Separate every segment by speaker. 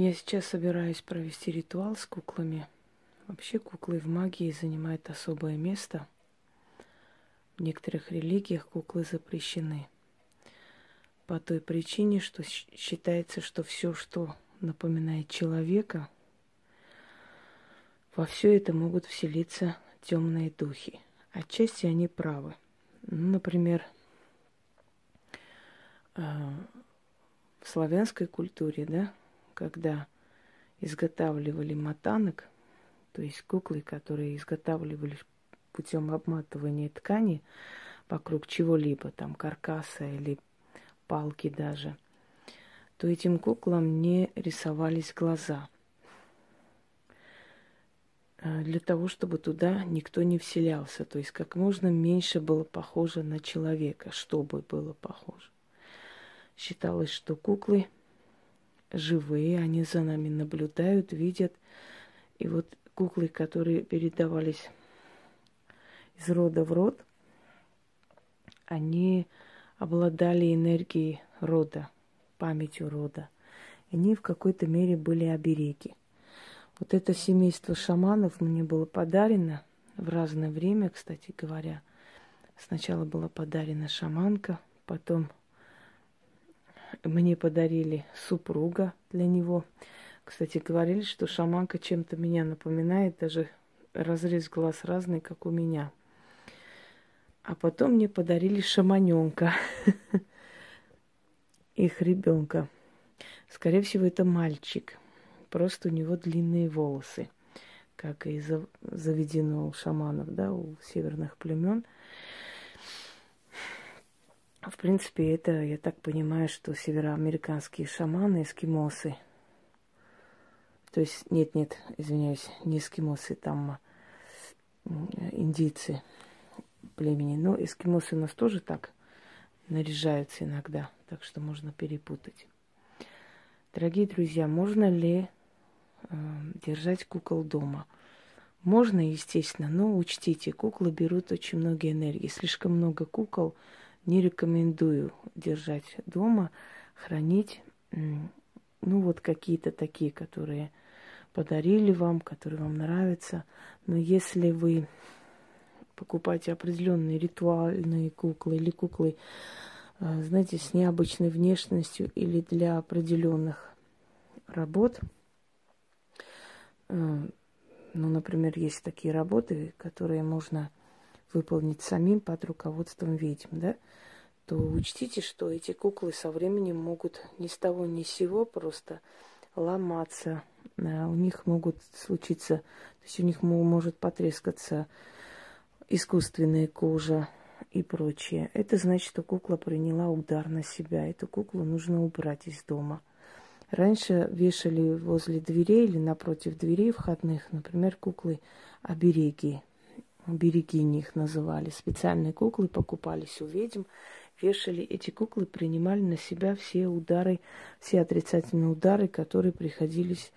Speaker 1: Я сейчас собираюсь провести ритуал с куклами. Вообще куклы в магии занимают особое место. В некоторых религиях куклы запрещены. По той причине, что считается, что все, что напоминает человека, во все это могут вселиться темные духи. Отчасти они правы. Ну, например, э, в славянской культуре, да, когда изготавливали матанок, то есть куклы, которые изготавливались путем обматывания ткани вокруг чего-либо, там каркаса или палки даже, то этим куклам не рисовались глаза. Э, для того, чтобы туда никто не вселялся. То есть как можно меньше было похоже на человека, чтобы было похоже. Считалось, что куклы живые, они за нами наблюдают, видят. И вот куклы, которые передавались из рода в род, они обладали энергией рода, памятью рода. Они в какой-то мере были обереги. Вот это семейство шаманов мне было подарено в разное время, кстати говоря. Сначала была подарена шаманка, потом мне подарили супруга для него. Кстати, говорили, что шаманка чем-то меня напоминает, даже разрез глаз разный, как у меня. А потом мне подарили шаманенка, их ребенка. Скорее всего, это мальчик. Просто у него длинные волосы, как и заведено у шаманов, да, у северных племен. В принципе, это, я так понимаю, что североамериканские шаманы, эскимосы, то есть, нет, нет, извиняюсь, не эскимосы, там индийцы племени. Но эскимосы у нас тоже так наряжаются иногда, так что можно перепутать. Дорогие друзья, можно ли э, держать кукол дома? Можно, естественно, но учтите, куклы берут очень много энергии. Слишком много кукол – не рекомендую держать дома, хранить. Ну, вот какие-то такие, которые подарили вам, которые вам нравятся. Но если вы покупаете определенные ритуальные куклы или куклы, э, знаете, с необычной внешностью или для определенных работ, э, ну, например, есть такие работы, которые можно выполнить самим под руководством ведьм, да, то учтите, что эти куклы со временем могут ни с того ни с сего просто ломаться. А у них могут случиться, то есть у них может потрескаться искусственная кожа и прочее. Это значит, что кукла приняла удар на себя. Эту куклу нужно убрать из дома. Раньше вешали возле дверей или напротив дверей входных, например, куклы обереги берегини их называли. Специальные куклы покупались у ведьм, вешали. Эти куклы принимали на себя все удары, все отрицательные удары, которые приходились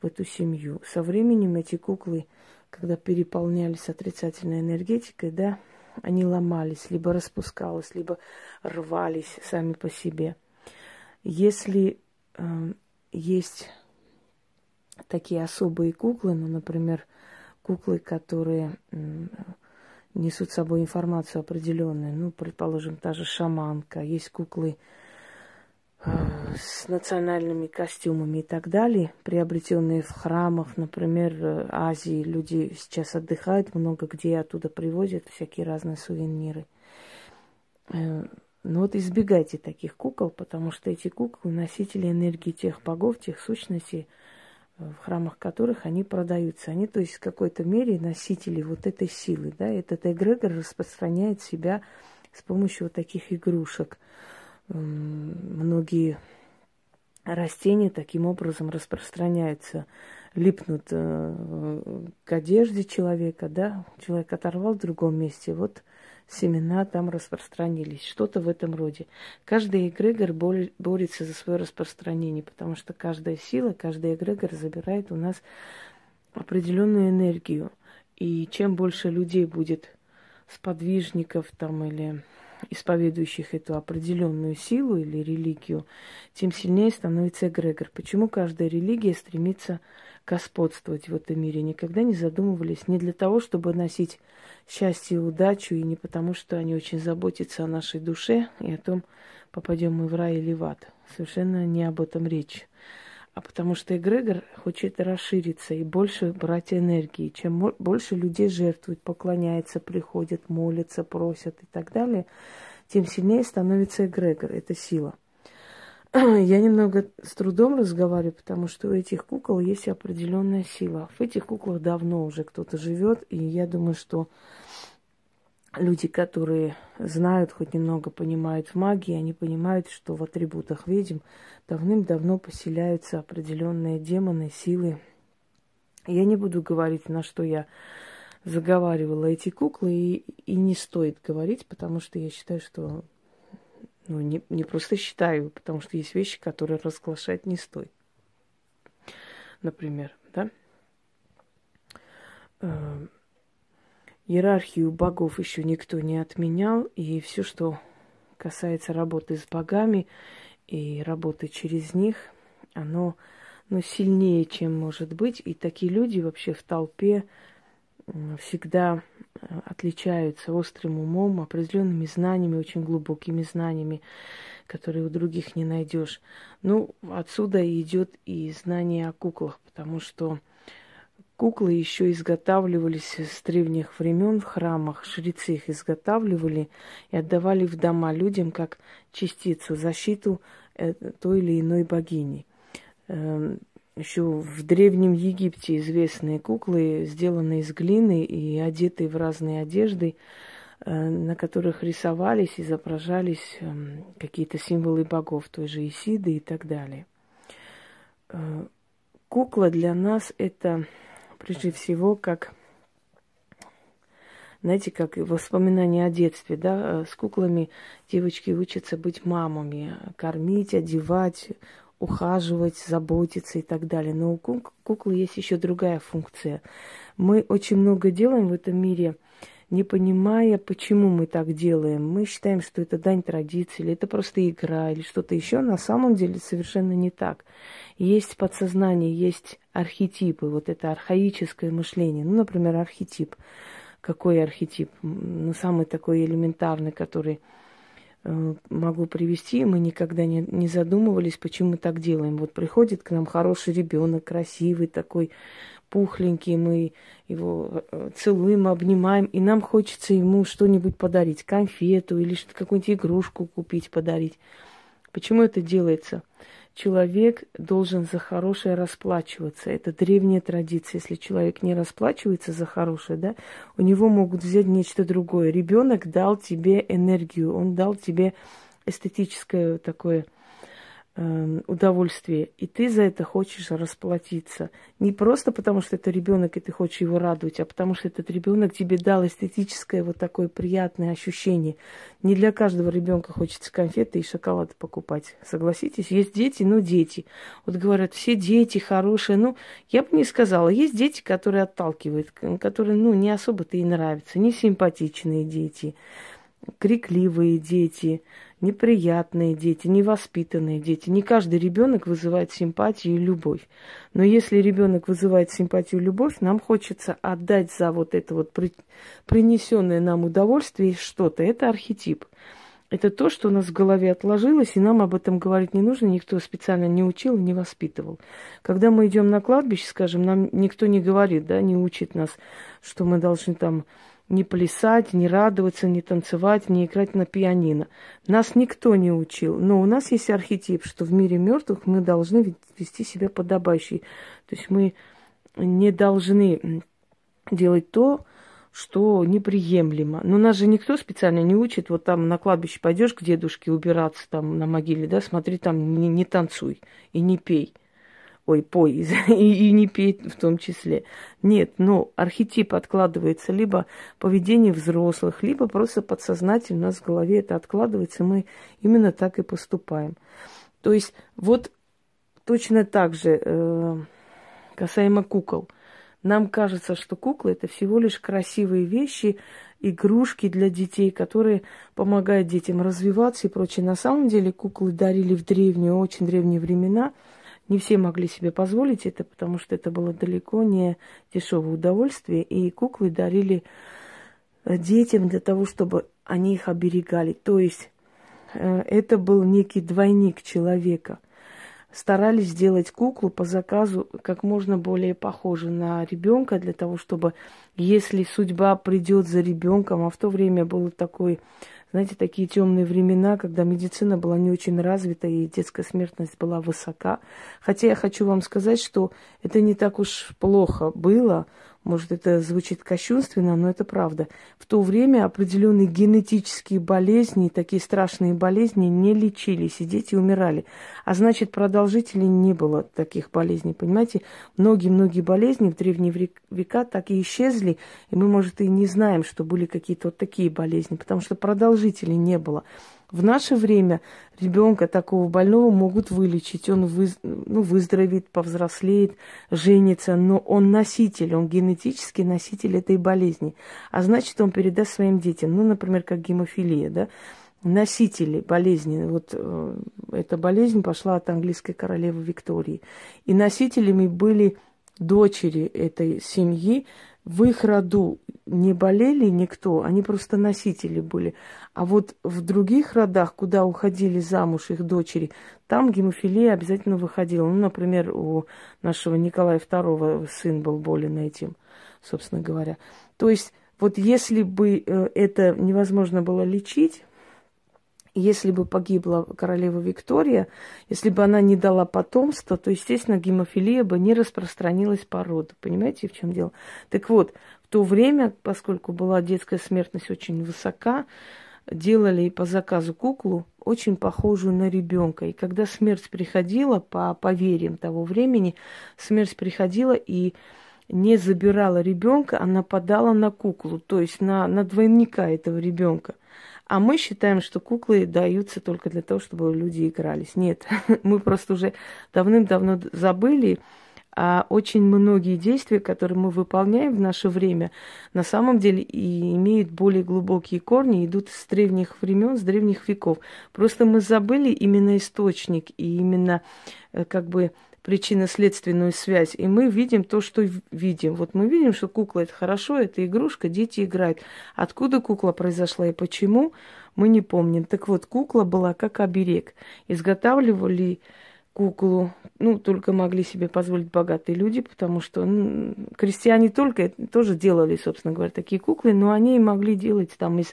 Speaker 1: в эту семью. Со временем эти куклы, когда переполнялись отрицательной энергетикой, да, они ломались, либо распускалось, либо рвались сами по себе. Если э, есть такие особые куклы, ну, например, куклы, которые несут с собой информацию определенную. Ну, предположим, та же шаманка, есть куклы э, с национальными костюмами и так далее, приобретенные в храмах, например, э, Азии. Люди сейчас отдыхают много где, оттуда привозят всякие разные сувениры. Э, но вот избегайте таких кукол, потому что эти куклы носители энергии тех богов, тех сущностей, в храмах которых они продаются. Они, то есть, в какой-то мере носители вот этой силы, да, этот эгрегор распространяет себя с помощью вот таких игрушек. Многие растения таким образом распространяются, липнут э, к одежде человека, да, человек оторвал в другом месте, вот семена там распространились. Что-то в этом роде. Каждый эгрегор борется за свое распространение, потому что каждая сила, каждый эгрегор забирает у нас определенную энергию. И чем больше людей будет сподвижников там или исповедующих эту определенную силу или религию, тем сильнее становится эгрегор. Почему каждая религия стремится господствовать в этом мире? Никогда не задумывались не для того, чтобы носить счастье и удачу, и не потому, что они очень заботятся о нашей душе и о том, попадем мы в рай или в ад. Совершенно не об этом речь а потому что эгрегор хочет расшириться и больше брать энергии. Чем больше людей жертвуют, поклоняются, приходят, молятся, просят и так далее, тем сильнее становится эгрегор, это сила. Я немного с трудом разговариваю, потому что у этих кукол есть определенная сила. В этих куклах давно уже кто-то живет, и я думаю, что люди, которые знают, хоть немного понимают в магии, они понимают, что в атрибутах ведьм давным-давно поселяются определенные демоны, силы. Я не буду говорить, на что я заговаривала эти куклы, и, и не стоит говорить, потому что я считаю, что ну, не, не просто считаю, потому что есть вещи, которые разглашать не стоит. Например, да? Эм, Иерархию богов еще никто не отменял, и все, что касается работы с богами и работы через них, оно ну, сильнее, чем может быть. И такие люди вообще в толпе всегда э, отличаются острым умом, определенными знаниями, очень глубокими знаниями, которые у других не найдешь. Ну, отсюда идет и знание о куклах, потому что Куклы еще изготавливались с древних времен в храмах. Жрецы их изготавливали и отдавали в дома людям как частицу, защиту э, той или иной богини. Еще в Древнем Египте известные куклы, сделанные из глины и одетые в разные одежды, э, на которых рисовались, изображались эм, какие-то символы богов, той же Исиды и так далее. Э, кукла для нас это прежде всего, как, знаете, как воспоминания о детстве, да, с куклами девочки учатся быть мамами, кормить, одевать, ухаживать, заботиться и так далее. Но у куклы есть еще другая функция. Мы очень много делаем в этом мире – не понимая, почему мы так делаем. Мы считаем, что это дань традиции, или это просто игра, или что-то еще. На самом деле совершенно не так. Есть подсознание, есть архетипы, вот это архаическое мышление. Ну, например, архетип. Какой архетип? Ну, самый такой элементарный, который могу привести, мы никогда не, не задумывались, почему мы так делаем. Вот приходит к нам хороший ребенок, красивый такой, пухленький, мы его э, целуем, обнимаем, и нам хочется ему что-нибудь подарить, конфету или какую-нибудь игрушку купить, подарить. Почему это делается? Человек должен за хорошее расплачиваться. Это древняя традиция. Если человек не расплачивается за хорошее, да, у него могут взять нечто другое. Ребенок дал тебе энергию, он дал тебе эстетическое такое удовольствие, и ты за это хочешь расплатиться. Не просто потому, что это ребенок, и ты хочешь его радовать, а потому что этот ребенок тебе дал эстетическое вот такое приятное ощущение. Не для каждого ребенка хочется конфеты и шоколад покупать. Согласитесь? Есть дети, ну дети. Вот говорят, все дети хорошие. Ну, я бы не сказала. Есть дети, которые отталкивают, которые, ну, не особо-то и нравятся. Не симпатичные дети, крикливые дети, неприятные дети, невоспитанные дети. Не каждый ребенок вызывает симпатию и любовь. Но если ребенок вызывает симпатию и любовь, нам хочется отдать за вот это вот при, принесенное нам удовольствие что-то. Это архетип. Это то, что у нас в голове отложилось, и нам об этом говорить не нужно, никто специально не учил не воспитывал. Когда мы идем на кладбище, скажем, нам никто не говорит, да, не учит нас, что мы должны там не плясать, не радоваться, не танцевать, не играть на пианино. Нас никто не учил. Но у нас есть архетип, что в мире мертвых мы должны вести себя подобающий. То есть мы не должны делать то, что неприемлемо. Но нас же никто специально не учит. Вот там на кладбище пойдешь к дедушке убираться там на могиле, да, смотри, там не, не танцуй и не пей ой, пой, и, и не петь в том числе. Нет, но архетип откладывается либо поведение взрослых, либо просто подсознательно у нас в голове это откладывается, мы именно так и поступаем. То есть вот точно так же э, касаемо кукол. Нам кажется, что куклы это всего лишь красивые вещи, игрушки для детей, которые помогают детям развиваться и прочее. На самом деле куклы дарили в древние, очень древние времена. Не все могли себе позволить это, потому что это было далеко не дешевое удовольствие. И куклы дарили э, детям для того, чтобы они их оберегали. То есть э, это был некий двойник человека старались сделать куклу по заказу как можно более похожей на ребенка, для того, чтобы, если судьба придет за ребенком, а в то время было такой, знаете, такие темные времена, когда медицина была не очень развита и детская смертность была высока. Хотя я хочу вам сказать, что это не так уж плохо было. Может, это звучит кощунственно, но это правда. В то время определенные генетические болезни, такие страшные болезни не лечились, и дети умирали. А значит, продолжительней не было таких болезней. Понимаете, многие-многие болезни в древние века так и исчезли, и мы, может, и не знаем, что были какие-то вот такие болезни, потому что продолжителей не было. В наше время ребенка такого больного могут вылечить, он выз, ну, выздоровеет, повзрослеет, женится, но он носитель, он генетический носитель этой болезни. А значит, он передаст своим детям, ну, например, как гемофилия, да, носители болезни. Вот э, эта болезнь пошла от английской королевы Виктории. И носителями были дочери этой семьи, в их роду не болели никто, они просто носители были. А вот в других родах, куда уходили замуж их дочери, там гемофилия обязательно выходила. Ну, например, у нашего Николая II сын был болен этим, собственно говоря. То есть вот если бы э, это невозможно было лечить, если бы погибла королева Виктория, если бы она не дала потомства, то, естественно, гемофилия бы не распространилась по роду. Понимаете, в чем дело? Так вот, в то время, поскольку была детская смертность очень высока, делали по заказу куклу, очень похожую на ребенка. И когда смерть приходила, по поверьям того времени, смерть приходила и не забирала ребенка, а нападала на куклу, то есть на, на двойника этого ребенка. А мы считаем, что куклы даются только для того, чтобы люди игрались. Нет, мы просто уже давным-давно забыли, а очень многие действия, которые мы выполняем в наше время, на самом деле и имеют более глубокие корни, идут с древних времен, с древних веков. Просто мы забыли именно источник и именно э, как бы причинно-следственную связь, и мы видим то, что видим. Вот мы видим, что кукла это хорошо, это игрушка, дети играют. Откуда кукла произошла и почему, мы не помним. Так вот, кукла была как оберег. Изготавливали куклу, ну, только могли себе позволить богатые люди, потому что ну, крестьяне только тоже делали, собственно говоря, такие куклы, но они могли делать там из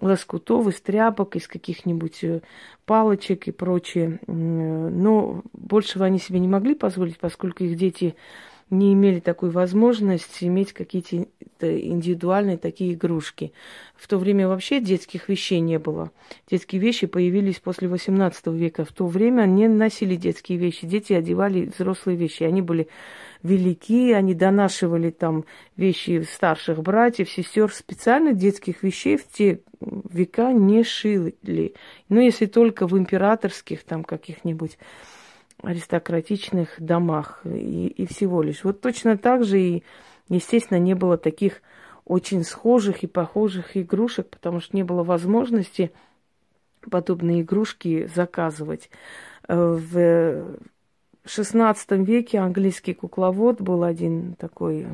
Speaker 1: лоскутов, из тряпок, из каких-нибудь э, палочек и прочее. Но большего они себе не могли позволить, поскольку их дети не имели такой возможности иметь какие-то индивидуальные такие игрушки. В то время вообще детских вещей не было. Детские вещи появились после XVIII века. В то время не носили детские вещи. Дети одевали взрослые вещи. Они были велики, они донашивали там вещи старших братьев, сестер. Специально детских вещей в те века не шили. Ну, если только в императорских там каких-нибудь аристократичных домах и, и всего лишь. Вот точно так же и, естественно, не было таких очень схожих и похожих игрушек, потому что не было возможности подобные игрушки заказывать. Э, в XVI веке английский кукловод был один такой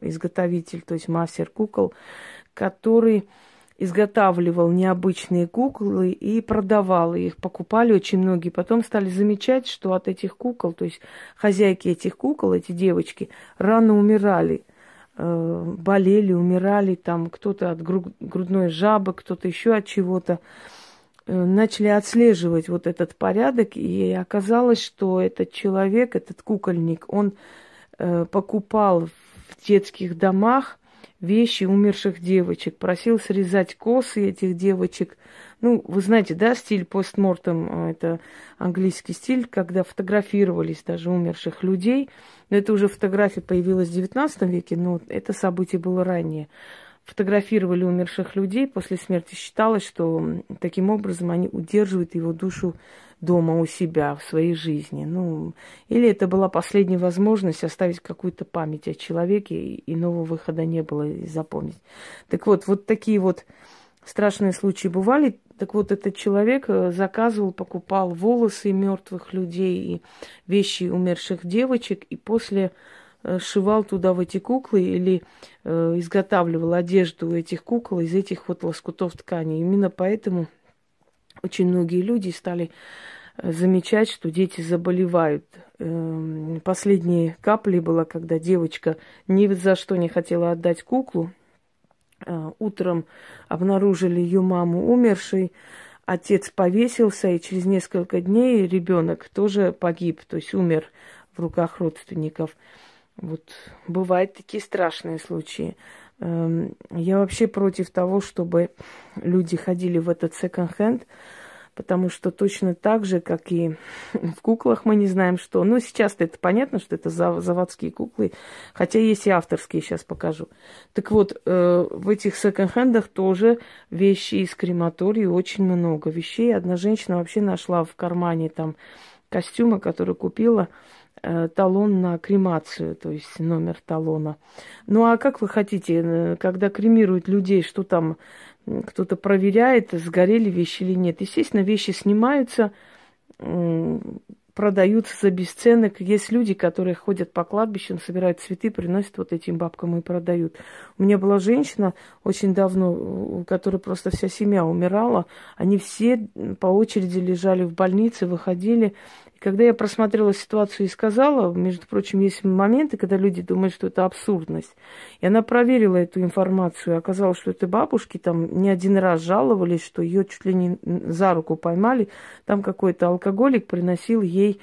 Speaker 1: изготовитель, то есть мастер кукол, который изготавливал необычные куклы и продавал их. Покупали очень многие. Потом стали замечать, что от этих кукол, то есть хозяйки этих кукол, эти девочки, рано умирали. Э, болели, умирали, там кто-то от грудной жабы, кто-то еще от чего-то. Э, начали отслеживать вот этот порядок, и оказалось, что этот человек, этот кукольник, он э, покупал в детских домах вещи умерших девочек, просил срезать косы этих девочек. Ну, вы знаете, да, стиль постмортем, э, это английский стиль, когда фотографировались даже умерших людей. Но это уже фотография появилась в XIX веке, но это событие было ранее. Фотографировали умерших людей после смерти. Считалось, что таким образом они удерживают его душу дома у себя в своей жизни. Ну, или это была последняя возможность оставить какую-то память о человеке, и нового выхода не было и запомнить. Так вот, вот такие вот страшные случаи бывали. Так вот, этот человек э, заказывал, покупал волосы мертвых людей и вещи умерших девочек, и после э, шивал туда в эти куклы или э, изготавливал одежду этих кукол из этих вот лоскутов ткани. Именно поэтому очень многие люди стали э, замечать, что дети заболевают. Эм, последние капли было, когда девочка ни за что не хотела отдать куклу. Э, утром обнаружили ее маму умершей. Отец повесился, и через несколько дней ребенок тоже погиб, то есть умер в руках родственников. Вот бывают такие страшные случаи. Эм, я вообще против того, чтобы люди ходили в этот секонд-хенд, потому что точно так же, как и в куклах мы не знаем, что. Ну, сейчас это понятно, что это заводские куклы, хотя есть и авторские, сейчас покажу. Так вот, э, в этих секонд-хендах тоже вещи из крематории очень много вещей. Одна женщина вообще нашла в кармане там костюма, который купила, талон на кремацию, то есть номер талона. Ну а как вы хотите, э, когда кремируют людей, что там кто-то проверяет, сгорели вещи или нет? Естественно, вещи снимаются, продаются за бесценок. Есть люди, которые ходят по кладбищам, собирают цветы, приносят вот этим бабкам и продают. У меня была женщина очень давно, у которой просто вся семья умирала. Они все по очереди лежали в больнице, выходили. Когда я просмотрела ситуацию и сказала, между прочим, есть моменты, когда люди думают, что это абсурдность. И она проверила эту информацию. Оказалось, что это бабушки там не один раз жаловались, что ее чуть ли не за руку поймали. Там какой-то алкоголик приносил ей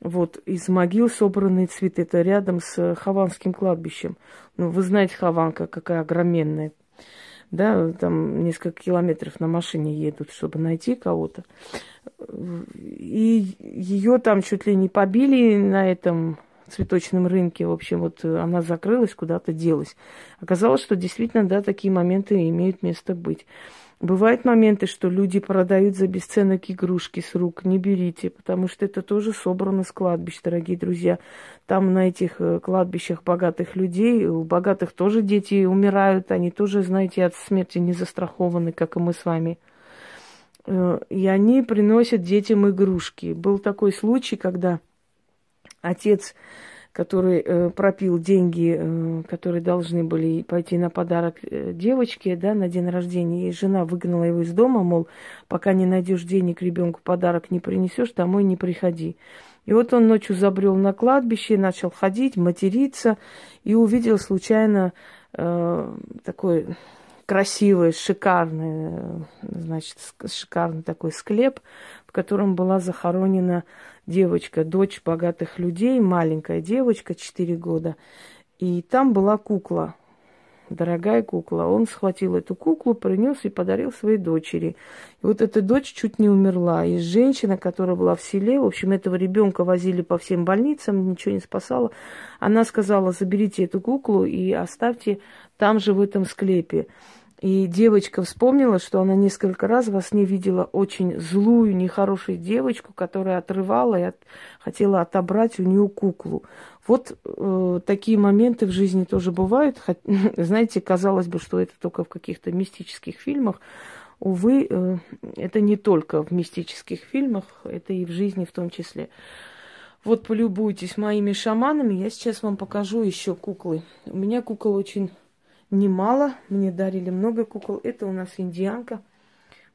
Speaker 1: вот из могил собранные цветы. Это рядом с Хованским кладбищем. Ну, вы знаете, Хованка какая огроменная. Да, там несколько километров на машине едут, чтобы найти кого-то. И ее там чуть ли не побили на этом цветочном рынке. В общем, вот она закрылась, куда-то делась. Оказалось, что действительно, да, такие моменты имеют место быть. Бывают моменты, что люди продают за бесценок игрушки с рук. Не берите, потому что это тоже собрано с кладбищ, дорогие друзья. Там на этих э, кладбищах богатых людей, у богатых тоже дети умирают, они тоже, знаете, от смерти не застрахованы, как и мы с вами. Э, и они приносят детям игрушки. Был такой случай, когда отец, который э, пропил деньги, э, которые должны были пойти на подарок девочке, да, на день рождения, и жена выгнала его из дома, мол, пока не найдешь денег ребенку подарок не принесешь, домой не приходи. И вот он ночью забрел на кладбище, начал ходить, материться, и увидел случайно э, такой красивый, шикарный, значит, шикарный такой склеп, в котором была захоронена девочка, дочь богатых людей, маленькая девочка, 4 года. И там была кукла, дорогая кукла. Он схватил эту куклу, принес и подарил своей дочери. И вот эта дочь чуть не умерла. И женщина, которая была в селе, в общем, этого ребенка возили по всем больницам, ничего не спасало. Она сказала, заберите эту куклу и оставьте там же в этом склепе. И девочка вспомнила, что она несколько раз во сне видела очень злую, нехорошую девочку, которая отрывала и от... хотела отобрать у нее куклу. Вот э, такие моменты в жизни тоже бывают. Хоть, знаете, казалось бы, что это только в каких-то мистических фильмах. Увы, э, это не только в мистических фильмах, это и в жизни в том числе. Вот полюбуйтесь моими шаманами. Я сейчас вам покажу еще куклы. У меня кукол очень немало. Мне дарили много кукол. Это у нас индианка,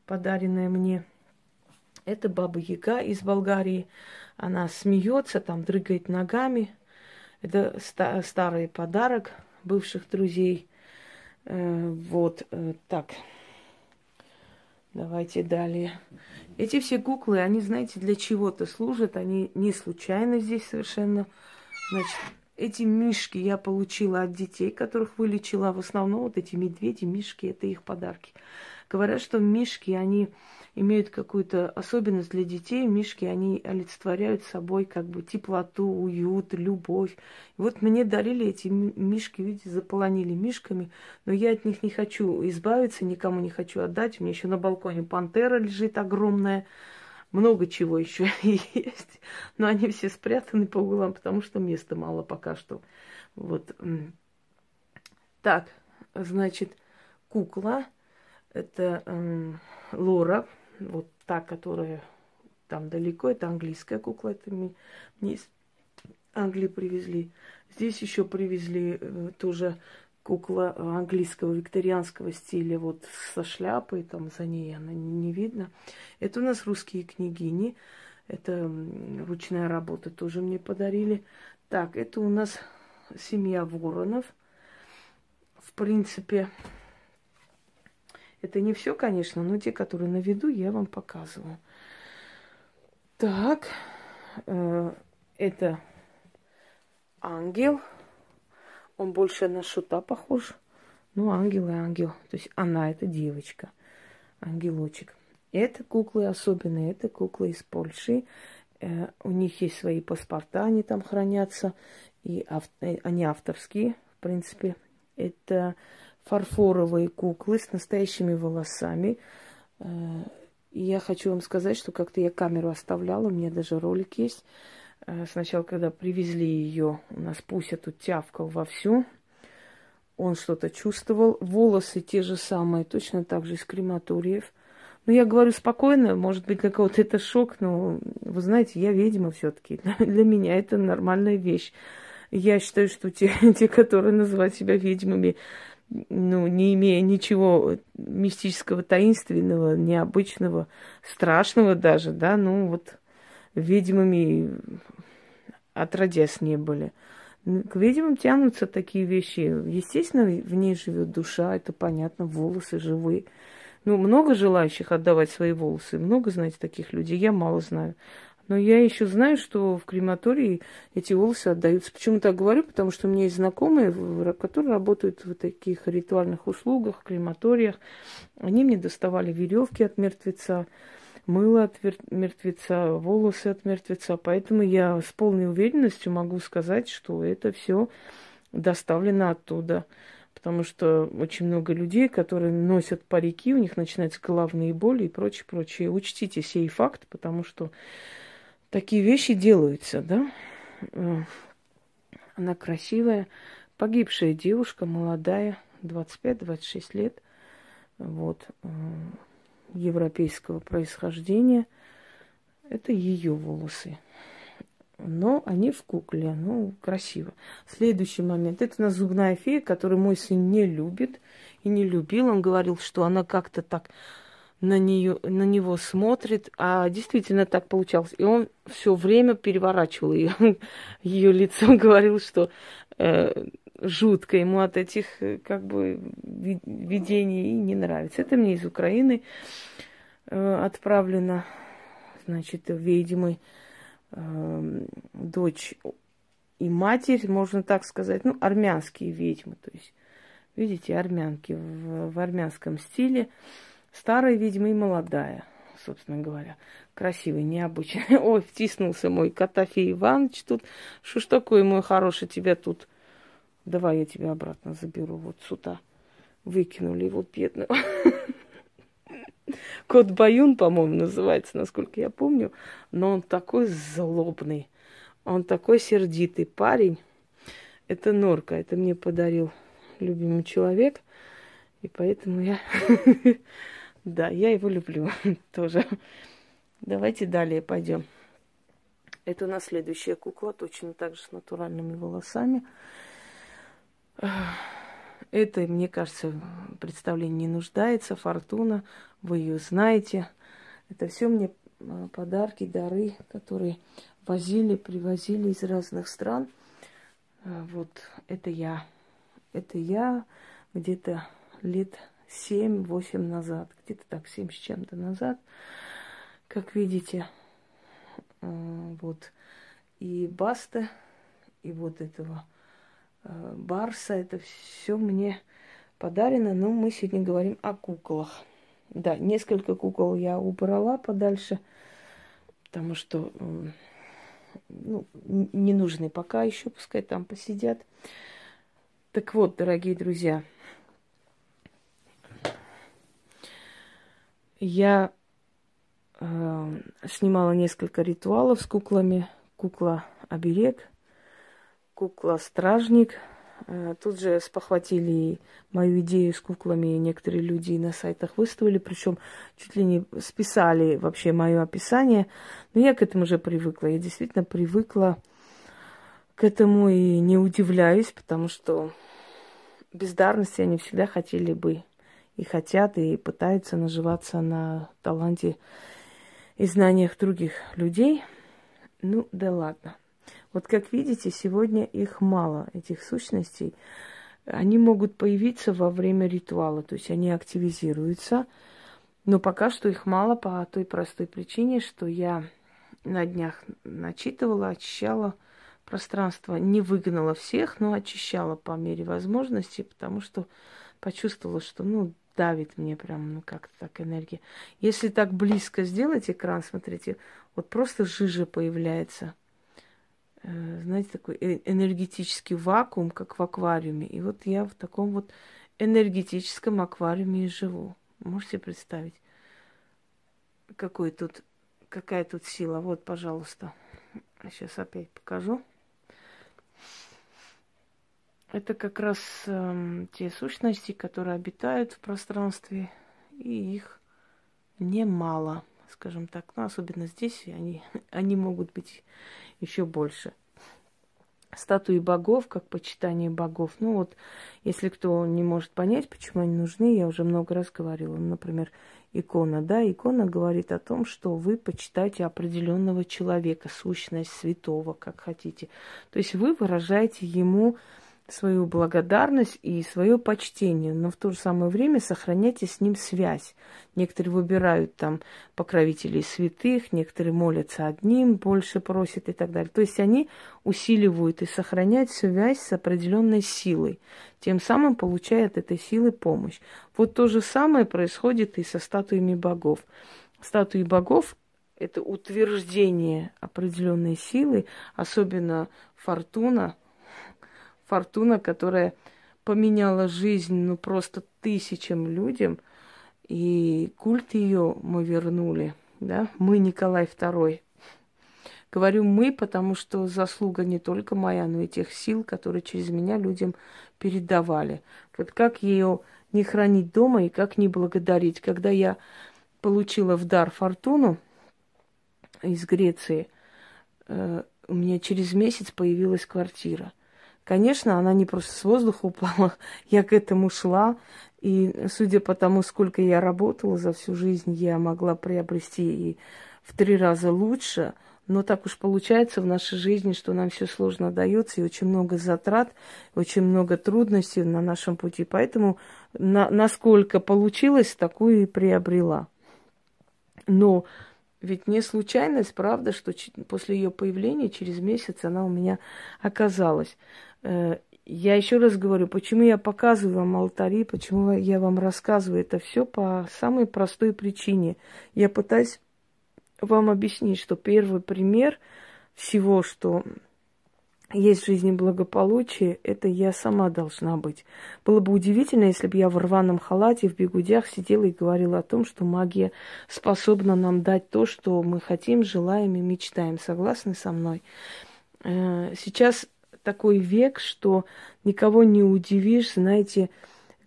Speaker 1: подаренная мне. Это баба Яга из Болгарии. Она смеется, там дрыгает ногами. Это ста- старый подарок бывших друзей. Э, вот э, так. Давайте далее. Эти все куклы, они, знаете, для чего-то служат. Они не случайно здесь совершенно. Значит, эти мишки я получила от детей, которых вылечила. В основном вот эти медведи, мишки, это их подарки. Говорят, что мишки, они имеют какую-то особенность для детей. Мишки, они олицетворяют собой как бы теплоту, уют, любовь. И вот мне дарили эти мишки, видите, заполонили мишками. Но я от них не хочу избавиться, никому не хочу отдать. У меня еще на балконе пантера лежит огромная. Много чего еще есть, но они все спрятаны по углам, потому что места мало пока что. Вот. Так, значит, кукла, это э, Лора, вот та, которая там далеко, это английская кукла, это мне, мне из Англии привезли. Здесь еще привезли э, тоже кукла английского викторианского стиля, вот со шляпой, там за ней она не видно. Это у нас русские княгини, это ручная работа тоже мне подарили. Так, это у нас семья Воронов. В принципе, это не все, конечно, но те, которые на виду, я вам показываю. Так, э, это ангел. Он больше на шута похож. Ну, ангел и ангел. То есть она это девочка, ангелочек. Это куклы особенные, это куклы из Польши. Э, у них есть свои паспорта, они там хранятся. И ав... Э, они авторские, в принципе. Это фарфоровые куклы с настоящими волосами. Э, и я хочу вам сказать, что как-то я камеру оставляла, у меня даже ролик есть. Э, сначала, когда привезли ее, у нас Пуся тут тявкал вовсю. Он что-то чувствовал. Волосы те же самые, точно так же из крематориев. Ну, я говорю спокойно, может быть, для кого-то это шок, но вы знаете, я ведьма все-таки. Для меня это нормальная вещь. Я считаю, что те, те, которые называют себя ведьмами, ну, не имея ничего мистического, таинственного, необычного, страшного даже, да, ну вот ведьмами отродясь не были. К ведьмам тянутся такие вещи. Естественно, в ней живет душа, это понятно, волосы живые. Ну, много желающих отдавать свои волосы. Много, знаете, таких людей. Я мало знаю. Но я еще знаю, что в крематории эти волосы отдаются. Почему так говорю? Потому что у меня есть знакомые, которые работают в таких ритуальных услугах, крематориях. Они мне доставали веревки от мертвеца, мыло от мертвеца, волосы от мертвеца. Поэтому я с полной уверенностью могу сказать, что это все доставлено оттуда. Потому что очень много людей, которые носят парики, у них начинаются головные боли и прочее, прочее. Учтите сей факт, потому что такие вещи делаются, да. Э, она красивая, погибшая девушка, молодая, 25-26 лет, вот, э, европейского происхождения. Это ее волосы. Но они в кукле, ну, красиво. Следующий момент. Это у нас зубная фея, которую мой сын не любит и не любил. Он говорил, что она как-то так на, нее, на него смотрит, а действительно так получалось. И он все время переворачивал ее, ее лицо, говорил, что э, жутко ему от этих э, как бы видений не нравится. Это мне из Украины э, отправлено, значит, ведьмы, э, дочь и матерь, можно так сказать, ну, армянские ведьмы, то есть, видите, армянки в, в армянском стиле. Старая ведьма и молодая, собственно говоря. Красивый, необычный. Ой, втиснулся мой Котофей Иванович тут. Что ж такое, мой хороший, тебя тут... Давай я тебя обратно заберу вот сюда. Выкинули его бедного. Кот Баюн, по-моему, называется, насколько я помню. Но он такой злобный. Он такой сердитый парень. Это норка. Это мне подарил любимый человек. И поэтому я Да, я его люблю тоже. Давайте далее пойдем. Это у нас следующая кукла, точно так же с натуральными волосами. Это, мне кажется, представление не нуждается. Фортуна, вы ее знаете. Это все мне а, подарки, дары, которые возили, привозили из разных стран. А, вот это я. Это я где-то лет 7-8 назад, где-то так, 7 с чем-то назад, как видите, э, вот и Баста, и вот этого Барса, это все мне подарено, но мы сегодня говорим о куклах. Да, несколько кукол я убрала подальше, потому что ну, не нужны пока еще, пускай там посидят. Так вот, дорогие друзья, я э, снимала несколько ритуалов с куклами. Кукла-оберег, кукла-стражник. Э, тут же спохватили мою идею с куклами некоторые люди на сайтах выставили, причем чуть ли не списали вообще мое описание. Но я к этому уже привыкла. Я действительно привыкла к этому и не удивляюсь, потому что бездарности они всегда хотели бы и хотят, и пытаются наживаться на таланте и знаниях других людей. Ну, да ладно. Вот как видите, сегодня их мало, этих сущностей. Они могут появиться во время ритуала, то есть они активизируются. Но пока что их мало по той простой причине, что я на днях начитывала, очищала пространство. Не выгнала всех, но очищала по мере возможности, потому что почувствовала, что, ну, давит мне прям, ну, как-то так энергия. Если так близко сделать экран, смотрите, вот просто жижа появляется. Э, знаете, такой э, энергетический вакуум, как в аквариуме. И вот я в таком вот энергетическом аквариуме и живу. Можете представить, какой тут, какая тут сила. Вот, пожалуйста. Сейчас опять покажу. Это как раз э, те сущности, которые обитают в пространстве, и их немало, скажем так. Ну, особенно здесь они, они могут быть еще больше. Статуи богов, как почитание богов. Ну вот, если кто не может понять, почему они нужны, я уже много раз говорила. Например, икона, да, икона говорит о том, что вы почитаете определенного человека, сущность святого, как хотите. То есть вы выражаете ему свою благодарность и свое почтение, но в то же самое время сохраняйте с ним связь. Некоторые выбирают там покровителей святых, некоторые молятся одним, больше просят и так далее. То есть они усиливают и сохраняют связь с определенной силой, тем самым получая от этой силы помощь. Вот то же самое происходит и со статуями богов. Статуи богов – это утверждение определенной силы, особенно фортуна – фортуна, которая поменяла жизнь, ну, просто тысячам людям. И культ ее мы вернули, да, мы Николай II. Говорю мы, потому что заслуга не только моя, но и тех сил, которые через меня людям передавали. Вот как ее не хранить дома и как не благодарить. Когда я получила в дар фортуну из Греции, э, у меня через месяц появилась квартира. Конечно, она не просто с воздуха упала, я к этому шла, и судя по тому, сколько я работала за всю жизнь, я могла приобрести и в три раза лучше, но так уж получается в нашей жизни, что нам все сложно дается, и очень много затрат, очень много трудностей на нашем пути. Поэтому на, насколько получилось, такую и приобрела. Но ведь не случайность, правда, что после ее появления через месяц она у меня оказалась. Э, я еще раз говорю, почему я показываю вам алтари, почему я вам рассказываю это все по самой простой причине. Я пытаюсь вам объяснить, что первый пример всего, что есть в жизни благополучие, это я сама должна быть. Было бы удивительно, если бы я в рваном халате, в бегудях сидела и говорила о том, что магия способна нам дать то, что мы хотим, желаем и мечтаем. Согласны со мной? Э, сейчас такой век, что никого не удивишь, знаете,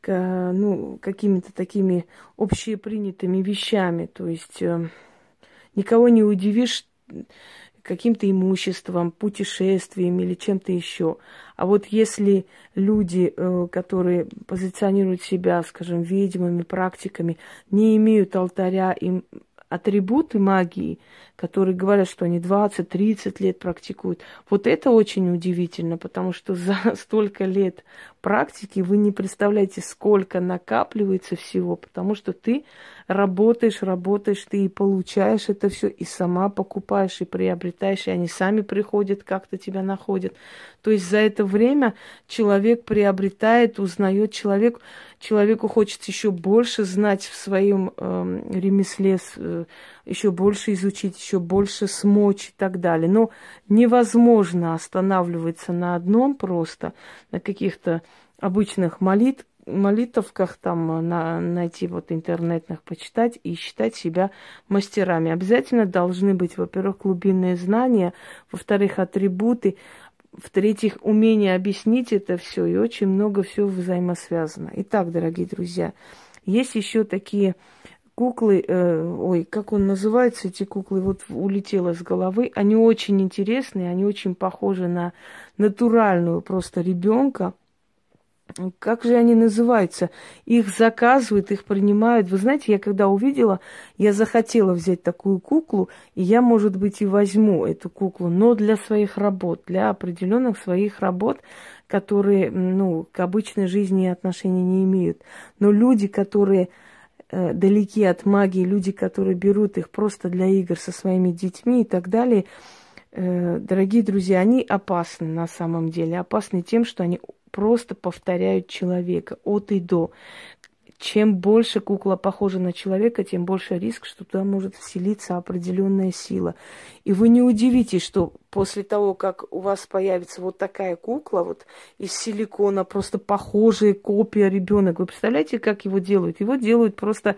Speaker 1: ну, какими-то такими общепринятыми вещами. То есть э, никого не удивишь каким-то имуществом, путешествием или чем-то еще. А вот если люди, э, которые позиционируют себя, скажем, ведьмами, практиками, не имеют алтаря, им атрибуты магии, которые говорят, что они 20-30 лет практикуют. Вот это очень удивительно, потому что за столько лет практики вы не представляете, сколько накапливается всего, потому что ты работаешь, работаешь, ты и получаешь это все, и сама покупаешь, и приобретаешь, и они сами приходят, как-то тебя находят. То есть за это время человек приобретает, узнает человек, человеку хочется еще больше знать в своем э, ремесле, э, еще больше изучить, еще больше смочь и так далее. Но невозможно останавливаться на одном просто, на каких-то обычных молитв, молитовках там на, найти вот интернетных, почитать и считать себя мастерами. Обязательно должны быть, во-первых, глубинные знания, во-вторых, атрибуты, в-третьих, умение объяснить это все, и очень много все взаимосвязано. Итак, дорогие друзья, есть еще такие куклы, э, ой, как он называется, эти куклы, вот улетело с головы. Они очень интересные, они очень похожи на натуральную просто ребенка. Как же они называются? Их заказывают, их принимают. Вы знаете, я когда увидела, я захотела взять такую куклу, и я, может быть, и возьму эту куклу, но для своих работ, для определенных своих работ, которые, ну, к обычной жизни отношения не имеют. Но люди, которые далеки от магии, люди, которые берут их просто для игр со своими детьми и так далее, э, дорогие друзья, они опасны на самом деле. Опасны тем, что они просто повторяют человека от и до чем больше кукла похожа на человека, тем больше риск, что туда может вселиться определенная сила. И вы не удивитесь, что после того, как у вас появится вот такая кукла, вот из силикона, просто похожая копия ребенок, вы представляете, как его делают? Его делают просто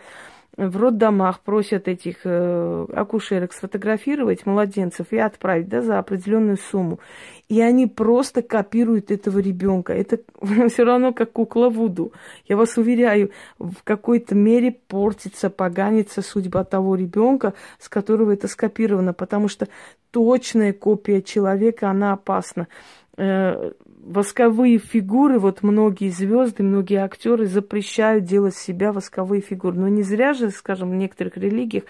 Speaker 1: в роддомах просят этих э, акушерок сфотографировать младенцев и отправить да, за определенную сумму. И они просто копируют этого ребенка. Это все равно как кукла Вуду. Я вас уверяю, в какой-то мере портится, поганится судьба того ребенка, с которого это скопировано, потому что точная копия человека, она опасна. Э, восковые фигуры, вот многие звезды, многие актеры запрещают делать себя восковые фигуры. Но не зря же, скажем, в некоторых религиях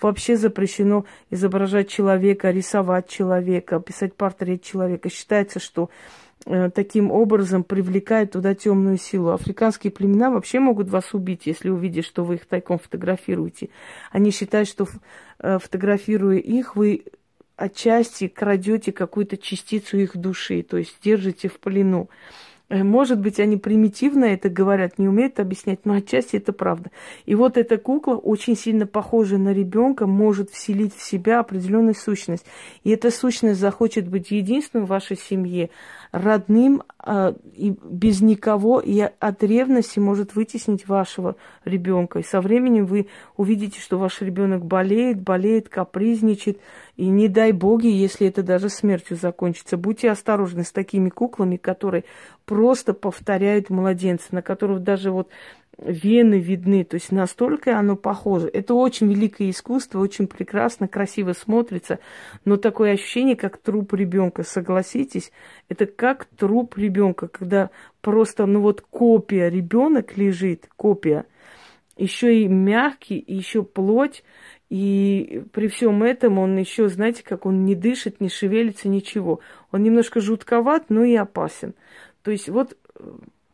Speaker 1: вообще запрещено изображать человека, рисовать человека, писать портрет человека. Считается, что э, таким образом привлекает туда темную силу. Африканские племена вообще могут вас убить, если увидят, что вы их тайком фотографируете. Они считают, что э, фотографируя их, вы отчасти крадете какую-то частицу их души, то есть держите в плену. Э, может быть, они примитивно это говорят, не умеют объяснять, но отчасти это правда. И вот эта кукла, очень сильно похожая на ребенка, может вселить в себя определенную сущность. И эта сущность захочет быть единственным в вашей семье, родным а, и без никого, и от ревности может вытеснить вашего ребенка. И со временем вы увидите, что ваш ребенок болеет, болеет, капризничает, и не дай боги, если это даже смертью закончится. Будьте осторожны с такими куклами, которые просто повторяют младенца, на которых даже вот вены видны, то есть настолько оно похоже. Это очень великое искусство, очень прекрасно, красиво смотрится, но такое ощущение, как труп ребенка, согласитесь, это как труп ребенка, когда просто, ну вот копия ребенок лежит, копия, еще и мягкий, еще плоть, и при всем этом он еще, знаете, как он не дышит, не шевелится, ничего. Он немножко жутковат, но и опасен. То есть вот э,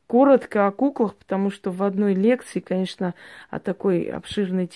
Speaker 1: коротко о куклах, потому что в одной лекции, конечно, о такой обширной